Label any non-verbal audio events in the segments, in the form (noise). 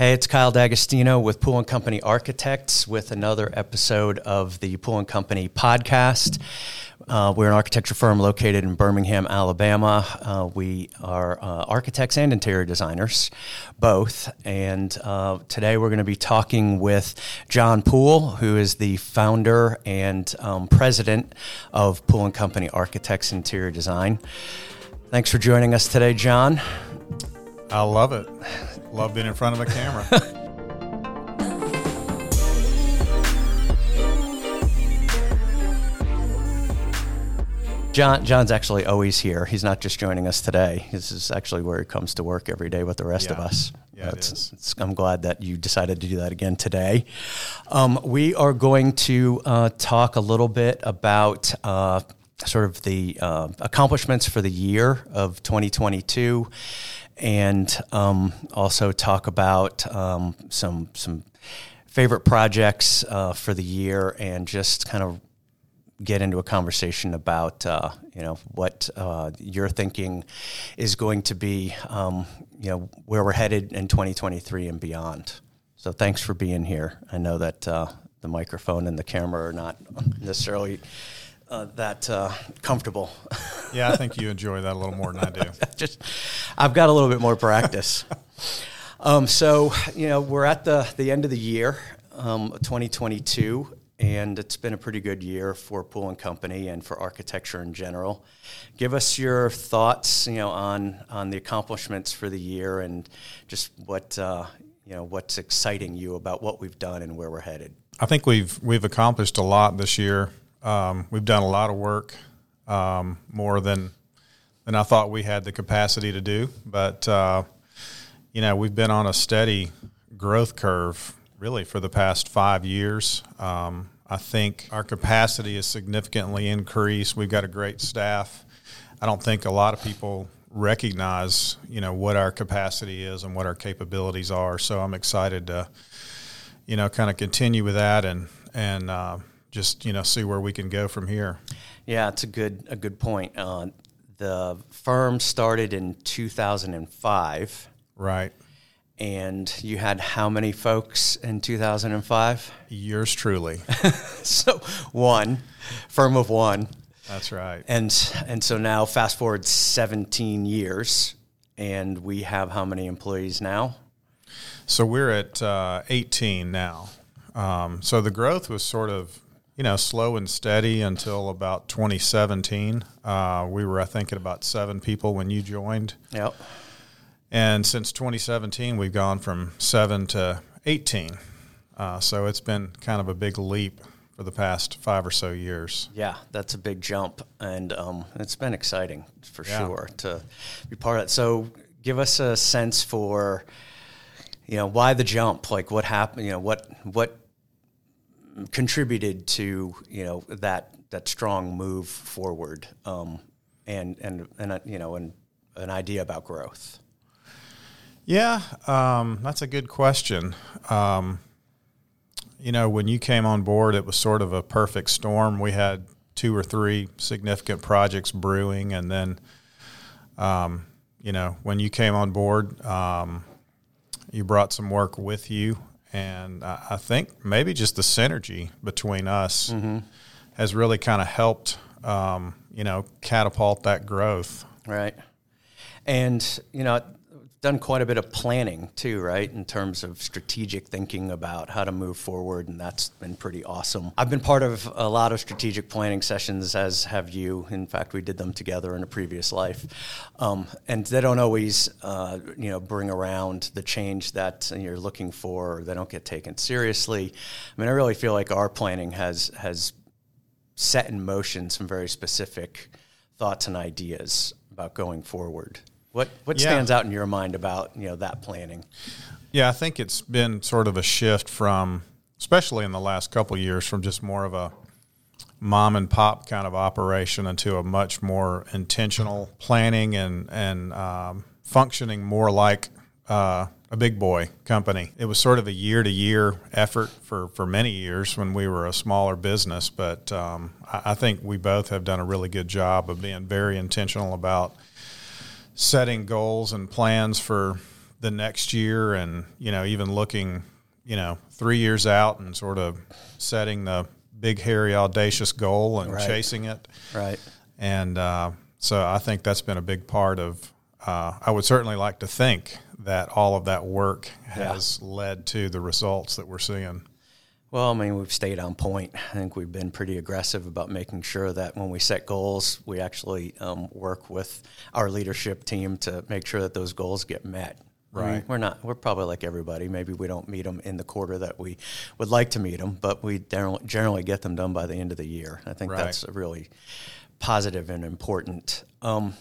Hey, it's Kyle D'Agostino with Poole and Company Architects with another episode of the Poole and Company podcast. Uh, we're an architecture firm located in Birmingham, Alabama. Uh, we are uh, architects and interior designers, both. And uh, today we're going to be talking with John Poole, who is the founder and um, president of Poole and Company Architects Interior Design. Thanks for joining us today, John. I love it. Love being in front of a camera. (laughs) John John's actually always here. He's not just joining us today. This is actually where he comes to work every day with the rest Yeah. of us. Yeah, it It's- it's- I'm glad that you decided to do that again today. Um, we are going to uh, talk a little bit about uh, sort of the uh, accomplishments for the year of 2022, and um, also talk about um, some some favorite projects uh, for the year, and just kind of get into a conversation about uh, you know what uh, your thinking is going to be um, you know where we're headed in 2023 and beyond. So thanks for being here. I know that uh, the microphone and the camera are not necessarily uh, that uh, comfortable. (laughs) yeah, I think you enjoy that a little more than I do. (laughs) Just I've got a little bit more practice. (laughs) um, so you know we're at the the end of the year, um, 2022, and it's been a pretty good year for Poole and Company and for architecture in general. Give us your thoughts, you know, on on the accomplishments for the year and just what uh, you know what's exciting you about what we've done and where we're headed. I think we've we've accomplished a lot this year. Um, we've done a lot of work, um, more than than I thought we had the capacity to do. But uh, you know, we've been on a steady growth curve really for the past five years. Um, I think our capacity is significantly increased. We've got a great staff. I don't think a lot of people recognize, you know, what our capacity is and what our capabilities are. So I'm excited to, you know, kind of continue with that and and uh, just you know see where we can go from here. Yeah, it's a good a good point. Uh, the firm started in 2005. Right. And you had how many folks in 2005? Yours truly. (laughs) so one, firm of one. That's right. And and so now fast forward 17 years and we have how many employees now? So we're at uh, 18 now. Um, so the growth was sort of, you know, slow and steady until about 2017. Uh, we were, I think, at about seven people when you joined. Yep. And since 2017, we've gone from seven to 18. Uh, so it's been kind of a big leap for the past five or so years. Yeah, that's a big jump, and um, it's been exciting for Yeah. sure to be part of it. So, give us a sense for, you know, why the jump? Like, what happened? You know, what what contributed to you know that that strong move forward, um, and and and uh, you know, and an idea about growth. Yeah, um, that's a good question. Um, you know, when you came on board, it was sort of a perfect storm. We had two or three significant projects brewing, and then, um, you know, when you came on board, um, you brought some work with you, and I, I think maybe just the synergy between us has really kind of helped, um, you know, catapult that growth. Right. And, you know, done quite a bit of planning too, right? In terms of strategic thinking about how to move forward. And that's been pretty awesome. I've been part of a lot of strategic planning sessions, as have you. In fact, we did them together in a previous life. Um, and they don't always, uh, you know, bring around the change that you're looking for, or they don't get taken seriously. I mean, I really feel like our planning has, has set in motion some very specific thoughts and ideas about going forward. What what Yeah. stands out in your mind about you know that planning? Yeah, I think it's been sort of a shift from, especially in the last couple of years, from just more of a mom and pop kind of operation into a much more intentional planning and and um, functioning more like uh, a big boy company. It was sort of a year to year effort for, for many years when we were a smaller business, but um, I, I think we both have done a really good job of being very intentional about setting goals and plans for the next year, and you know, even looking, you know, three years out, and sort of setting the big, hairy, audacious goal and Right. chasing it. Right. And uh, so I think that's been a big part of. Uh, I would certainly like to think that all of that work has led to the results that we're seeing. Well, I mean, we've stayed on point. I think we've been pretty aggressive about making sure that when we set goals, we actually um, work with our leadership team to make sure that those goals get met. I mean, Right. we're not. We're probably like everybody. Maybe we don't meet them in the quarter that we would like to meet them, but we generally- generally get them done by the end of the year. I think Right. that's a really positive and important. Um,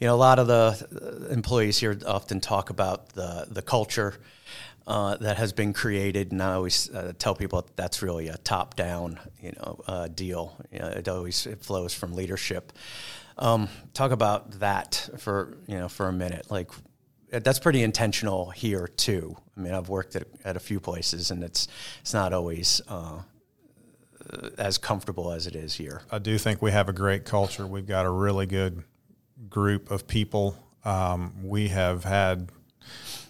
you know, a lot of the uh, employees here often talk about the the culture uh, that has been created, and I always uh, tell people that that's really a top down, you know, uh, deal. You know, it always it flows from leadership. Um, talk about that for you know for a minute, like. That's pretty intentional here too. I mean, I've worked at, at a few places, and it's it's not always uh, as comfortable as it is here. I do think we have a great culture. We've got a really good group of people. Um, we have had,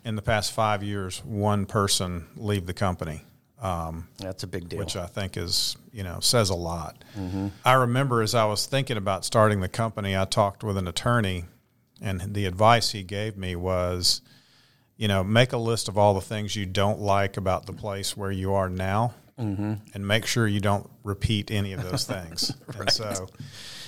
in the past five years, one person leave the company, um, That's a big deal. which I think is, you know, says a lot. I remember as I was thinking about starting the company, I talked with an attorney, and the advice he gave me was, you know, make a list of all the things you don't like about the place where you are now. And make sure you don't repeat any of those things. (laughs) And so,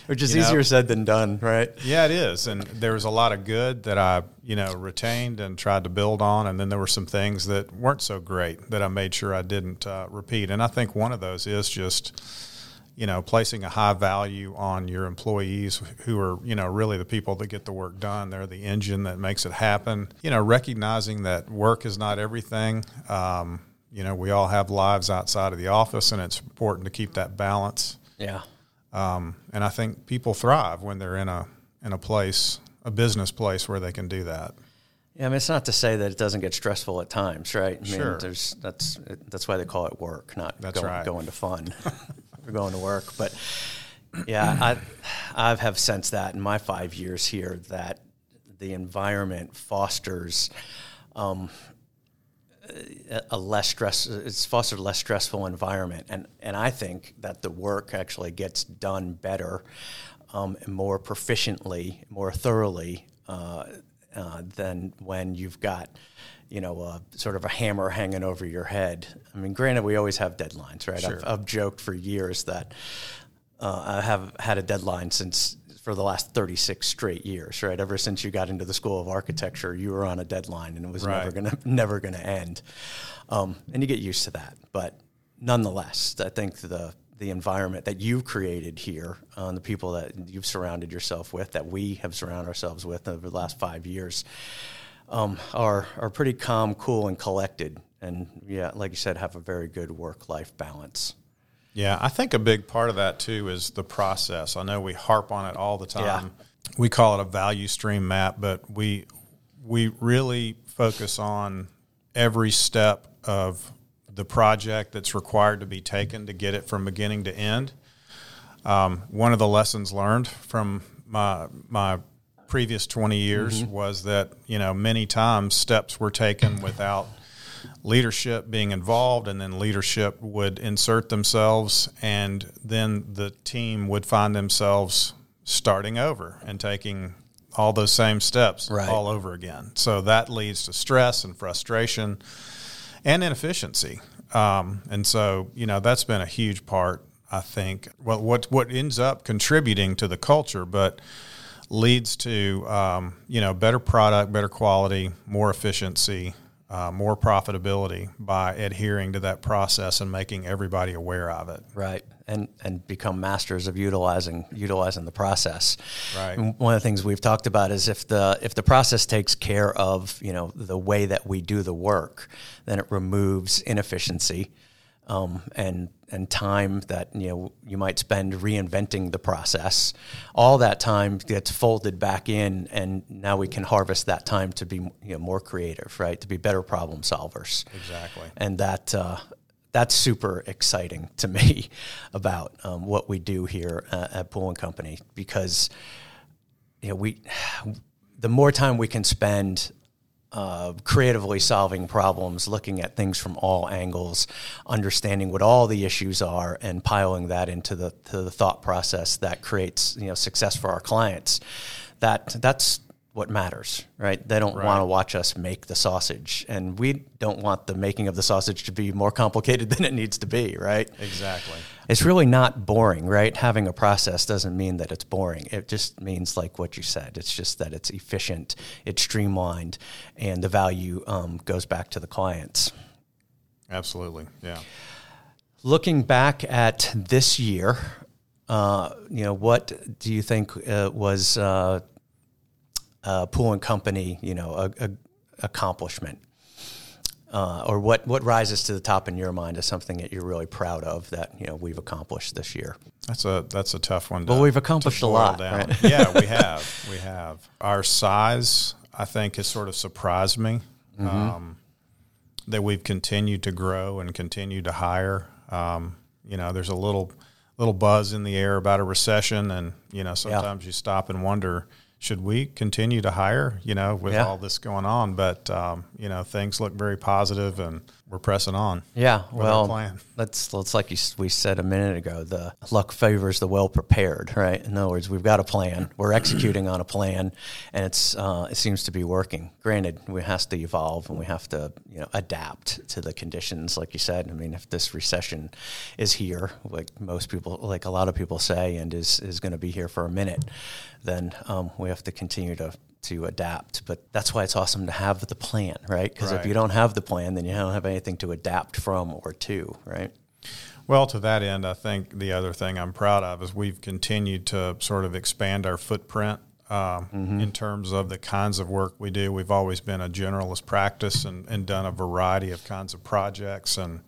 Which is You know? easier said than done, right? Yeah, it is, and there was a lot of good that I, you know, retained and tried to build on, and then there were some things that weren't so great that I made sure I didn't uh, repeat. And I think one of those is just, you know, placing a high value on your employees, who are, you know, really the people that get the work done. They're the engine that makes it happen. You know, recognizing that work is not everything. Um, you know, we all have lives outside of the office, and it's important to keep that balance. Yeah. Um, and I think people thrive when they're in a in a place, a business place where they can do that. Yeah, I mean, it's not to say that it doesn't get stressful at times, right? I mean, Sure. There's that's that's why they call it work, not That's going, right. going to fun (laughs) or going to work. But yeah, I I have sensed that in my five years here that the environment fosters. Um, a- less stress it's fostered a less stressful environment. And and I think that the work actually gets done better um, and more proficiently more thoroughly uh, uh, than when you've got you know uh, sort of a hammer hanging over your head. I mean granted we always have deadlines right? I've, I've joked for years that uh, I have had a deadline since for the last 36 straight years, right? Ever since you got into the School of Architecture, you were on a deadline, and it was never gonna (laughs) never gonna end. Um, and you get used to that, but nonetheless, I think the the environment that you've created here, uh, and the people that you've surrounded yourself with, that we have surrounded ourselves with over the last five years, um, are are pretty calm, cool, and collected. And yeah, like you said, have a very good work life balance. Yeah, I think a big part of that too is the process. I know we harp on it all the time. Yeah. We call it a value stream map, but we we really focus on every step of the project that's required to be taken to get it from beginning to end. Um, one of the lessons learned from my my previous 20 years was that you know many times steps were taken without leadership being involved and then leadership would insert themselves and then the team would find themselves starting over and taking all those same steps Right. all over again. So that leads to stress and frustration and inefficiency. Um, and so you know that's been a huge part i think. Well what what ends up contributing to the culture but leads to um, you know better product, better quality, more efficiency, uh, more profitability by adhering to that process and making everybody aware of it. Right, and and become masters of utilizing utilizing the process. Right. And one of the things we've talked about is if the if the process takes care of you know the way that we do the work, then it removes inefficiency. Um, and and time that you know you might spend reinventing the process, all that time gets folded back in, and now we can harvest that time to be you know more creative, right? To be better problem solvers Exactly. and that uh, that's super exciting to me (laughs) about um, what we do here uh, at Poole and Company because you know we (sighs) the more time we can spend uh, creatively solving problems, looking at things from all angles, understanding what all the issues are, and piling that into the, the thought process that creates you know success for our clients. That that's what matters, right? They don't right. want to watch us make the sausage, and we don't want the making of the sausage to be more complicated (laughs) than it needs to be, right? Exactly. It's really not boring, right? Having a process doesn't mean that it's boring. It just means like what you said. It's just that it's efficient, it's streamlined, and the value um, goes back to the clients. Absolutely, yeah. Looking back at this year, uh, you know, what do you think uh, was uh, uh, poole and company, you know, a, a accomplishment? Uh, or what, what rises to the top in your mind as something that you're really proud of that you know we've accomplished this year? That's a that's a tough one. To, well, we've accomplished a lot. Right? yeah, we (laughs) have. We have. Our size, I think, has sort of surprised me. Mm-hmm. Um, that we've continued to grow and continue to hire. Um, you know, there's a little little buzz in the air about a recession, and you know, sometimes yeah. you stop and wonder should we continue to hire, you know, with yeah. all this going on? But, um, you know, things look very positive and we're pressing on. Yeah. Well, that's, that's like you, we said a minute ago, the luck favors the well prepared, right? In other words, we've got a plan, we're executing on a plan and it's, uh, it seems to be working. Granted, we have to evolve and we have to, you know, adapt to the conditions. Like you said, I mean, if this recession is here, like most people, like a lot of people say, and is, is going to be here for a minute, then um, we have to continue to to adapt. But that's why it's awesome to have the plan, right? Because right. if you don't have the plan, then you don't have anything to adapt from or to, right? Well, to that end, I think the other thing I'm proud of is we've continued to sort of expand our footprint um, mm-hmm. in terms of the kinds of work we do. We've always been a generalist practice and, and done a variety of kinds of projects. And,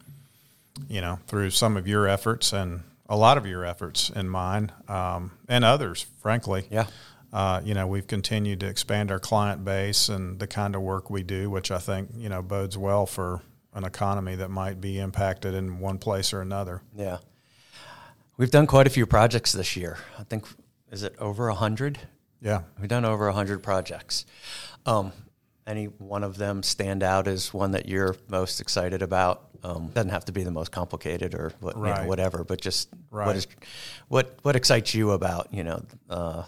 you know, through some of your efforts and a lot of your efforts in mine um, and others, frankly. Yeah. Uh, you know, we've continued to expand our client base and the kind of work we do, which I think, you know, bodes well for an economy that might be impacted in one place or another. Yeah. We've done quite a few projects this year. I think, is it over a 100? Yeah. We've done over a 100 projects. Um, any one of them stand out as one that you're most excited about? Um, doesn't have to be the most complicated or what, right. you know, whatever, but just right. what is what what excites you about you know uh,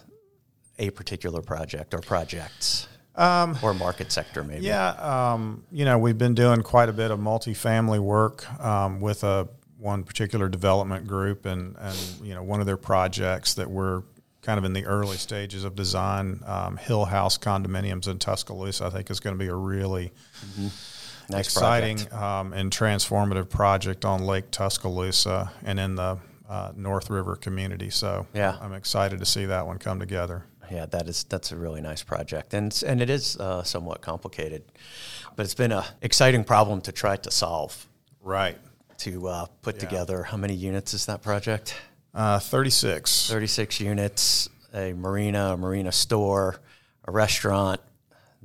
a particular project or projects um, or market sector maybe? Yeah, um, you know we've been doing quite a bit of multifamily work um, with a one particular development group, and and you know one of their projects that we're kind of in the early stages of design, um, Hill House condominiums in Tuscaloosa, I think is going to be a really mm-hmm nice exciting um, and transformative project on Lake Tuscaloosa and in the uh, North River community. So yeah, I'm excited to see that one come together. Yeah, that is that's a really nice project, and and it is uh, somewhat complicated, but it's been a exciting problem to try to solve. Right. To uh, put yeah. together, how many units is that project? Uh, 36. 36 units, a marina, a marina store, a restaurant,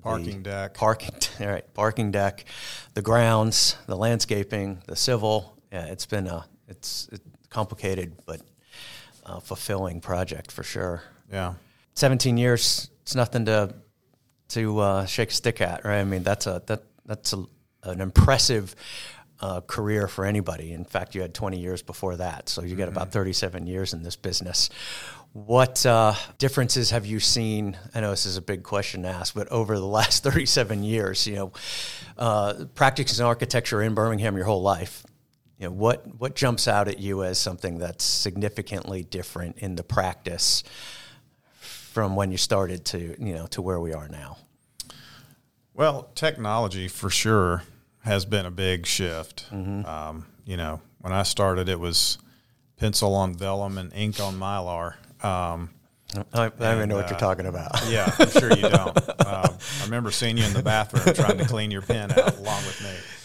parking deck, parking, (laughs) all right, parking deck, the grounds, the landscaping, the civil. Yeah, it's been a it's a complicated but uh, fulfilling project for sure. Yeah, seventeen years. It's nothing to to uh, shake a stick at, right? I mean, that's a that that's a, an impressive uh, career for anybody. In fact, you had 20 years before that, so you got mm-hmm. about 37 years in this business. What uh, differences have you seen? I know this is a big question to ask, but over the last (laughs) 37 years, you know, uh, practicing architecture in Birmingham your whole life, you know, what, what jumps out at you as something that's significantly different in the practice from when you started to, you know, to where we are now? Well, technology for sure has been a big shift. Mm-hmm. Um, you know, when I started, it was pencil on vellum and ink on mylar. Um, I, don't even know what you're uh, talking about. yeah, I'm sure you don't. (laughs) Um, I remember seeing you in the bathroom trying to clean your pen out along with me.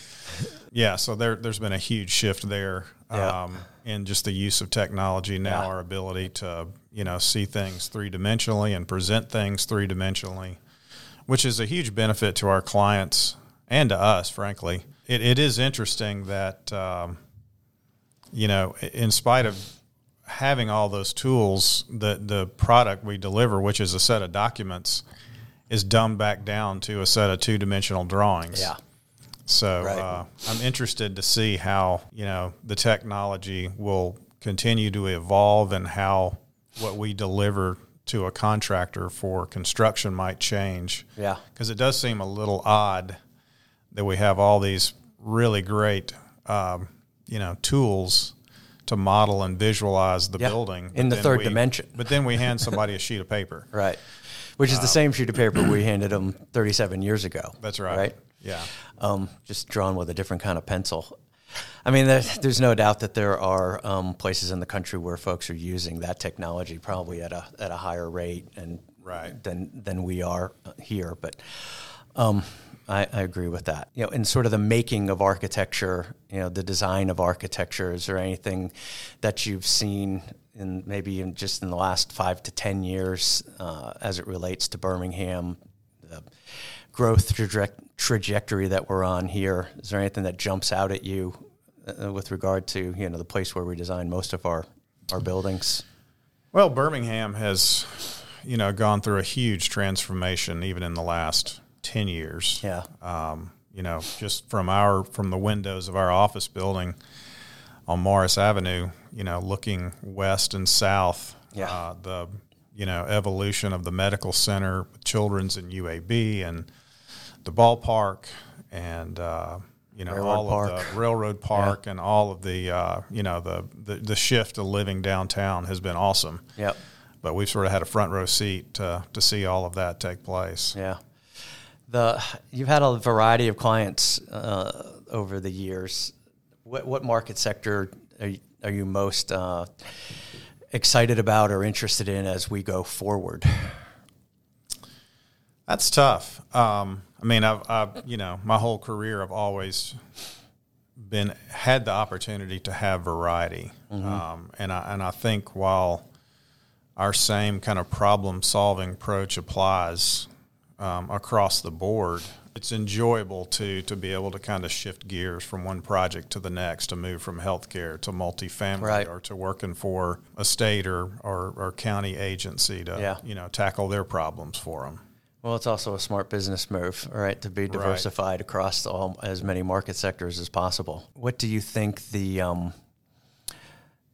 Yeah, so there, there's been a huge shift there yeah. um, in just the use of technology. Now, yeah. our ability to you know see things three dimensionally and present things three dimensionally, which is a huge benefit to our clients and to us, frankly. It, it is interesting that um, you know, in spite of having all those tools, the the product we deliver, which is a set of documents, is dumbed back down to a set of two dimensional drawings. Yeah. So Right. uh, I'm interested to see how you know the technology will continue to evolve and how what we deliver to a contractor for construction might change. Yeah. because it does seem a little odd that we have all these really great um, you know tools to model and visualize the Yeah. building In the third we- dimension. But then we hand (laughs) somebody a sheet of paper. Right. Which is the same sheet of paper we handed them 37 years ago. That's right. Right. Yeah. um, just drawn with a different kind of pencil. I mean, there, there's no doubt that there are um, places in the country where folks are using that technology probably at a at a higher rate and Right. than than we are uh, here. But um, I, I agree with that. You know, in sort of the making of architecture, you know, the design of architecture. Is there anything that you've seen in maybe in just in the last five to ten years uh, as it relates to Birmingham? Growth traje- trajectory that we're on here. Is there anything that jumps out at you uh, with regard to you know the place where we design most of our our buildings? Well, Birmingham has, you know, gone through a huge transformation even in the last ten years. Yeah, Um, you know, just from our from the windows of our office building on Morris Avenue, you know, looking west and south. Yeah. Uh, the you know evolution of the medical center, children's and UAB, and the ballpark, and uh, you know Railroad all Park. of the railroad park, and all of the uh, you know the, the the shift to living downtown has been awesome. yep, But we've sort of had a front row seat to, to see all of that take place. yeah. The you've had a variety of clients uh, over the years. What what market sector are you, are you most uh, excited about or interested in as we go forward? That's tough. Um, I mean, I've, I've, you know, my whole career, I've always been had the opportunity to have variety, um, and I and I think while our same kind of problem solving approach applies um, across the board, it's enjoyable to to be able to kind of shift gears from one project to the next, to move from healthcare to multifamily, Right. or to working for a state or, or, or county agency to Yeah. you know tackle their problems for them. Well, it's also a smart business move, right, to be diversified across all as many market sectors as possible. What do you think the um,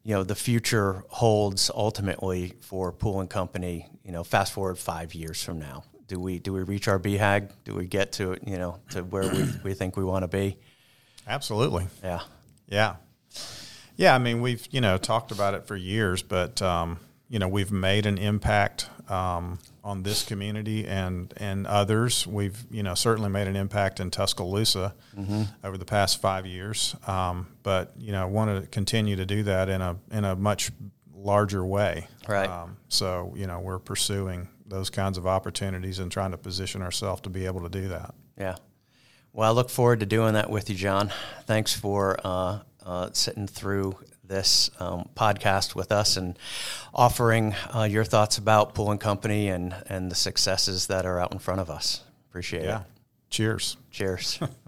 you know the future holds ultimately for Poole and Company? You know, fast forward five years from now, do we do we reach our BHAG? Do we get to you know to where we, we think we want to be? Absolutely. Yeah, Yeah. Yeah. I mean, we've, you know, talked about it for years, but, um, you know, we've made an impact um, on this community and, and others. We've, you know, certainly made an impact in Tuscaloosa over the past five years. Um, but, you know, want to continue to do that in a, in a much larger way. Right. Um, so, you know, we're pursuing those kinds of opportunities and trying to position ourselves to be able to do that. yeah. Well, I look forward to doing that with you, John. Thanks for uh, uh, sitting through this um, podcast with us and offering uh, your thoughts about Poole and Company and, and the successes that are out in front of us. Appreciate Yeah. it. Cheers. Cheers. (laughs)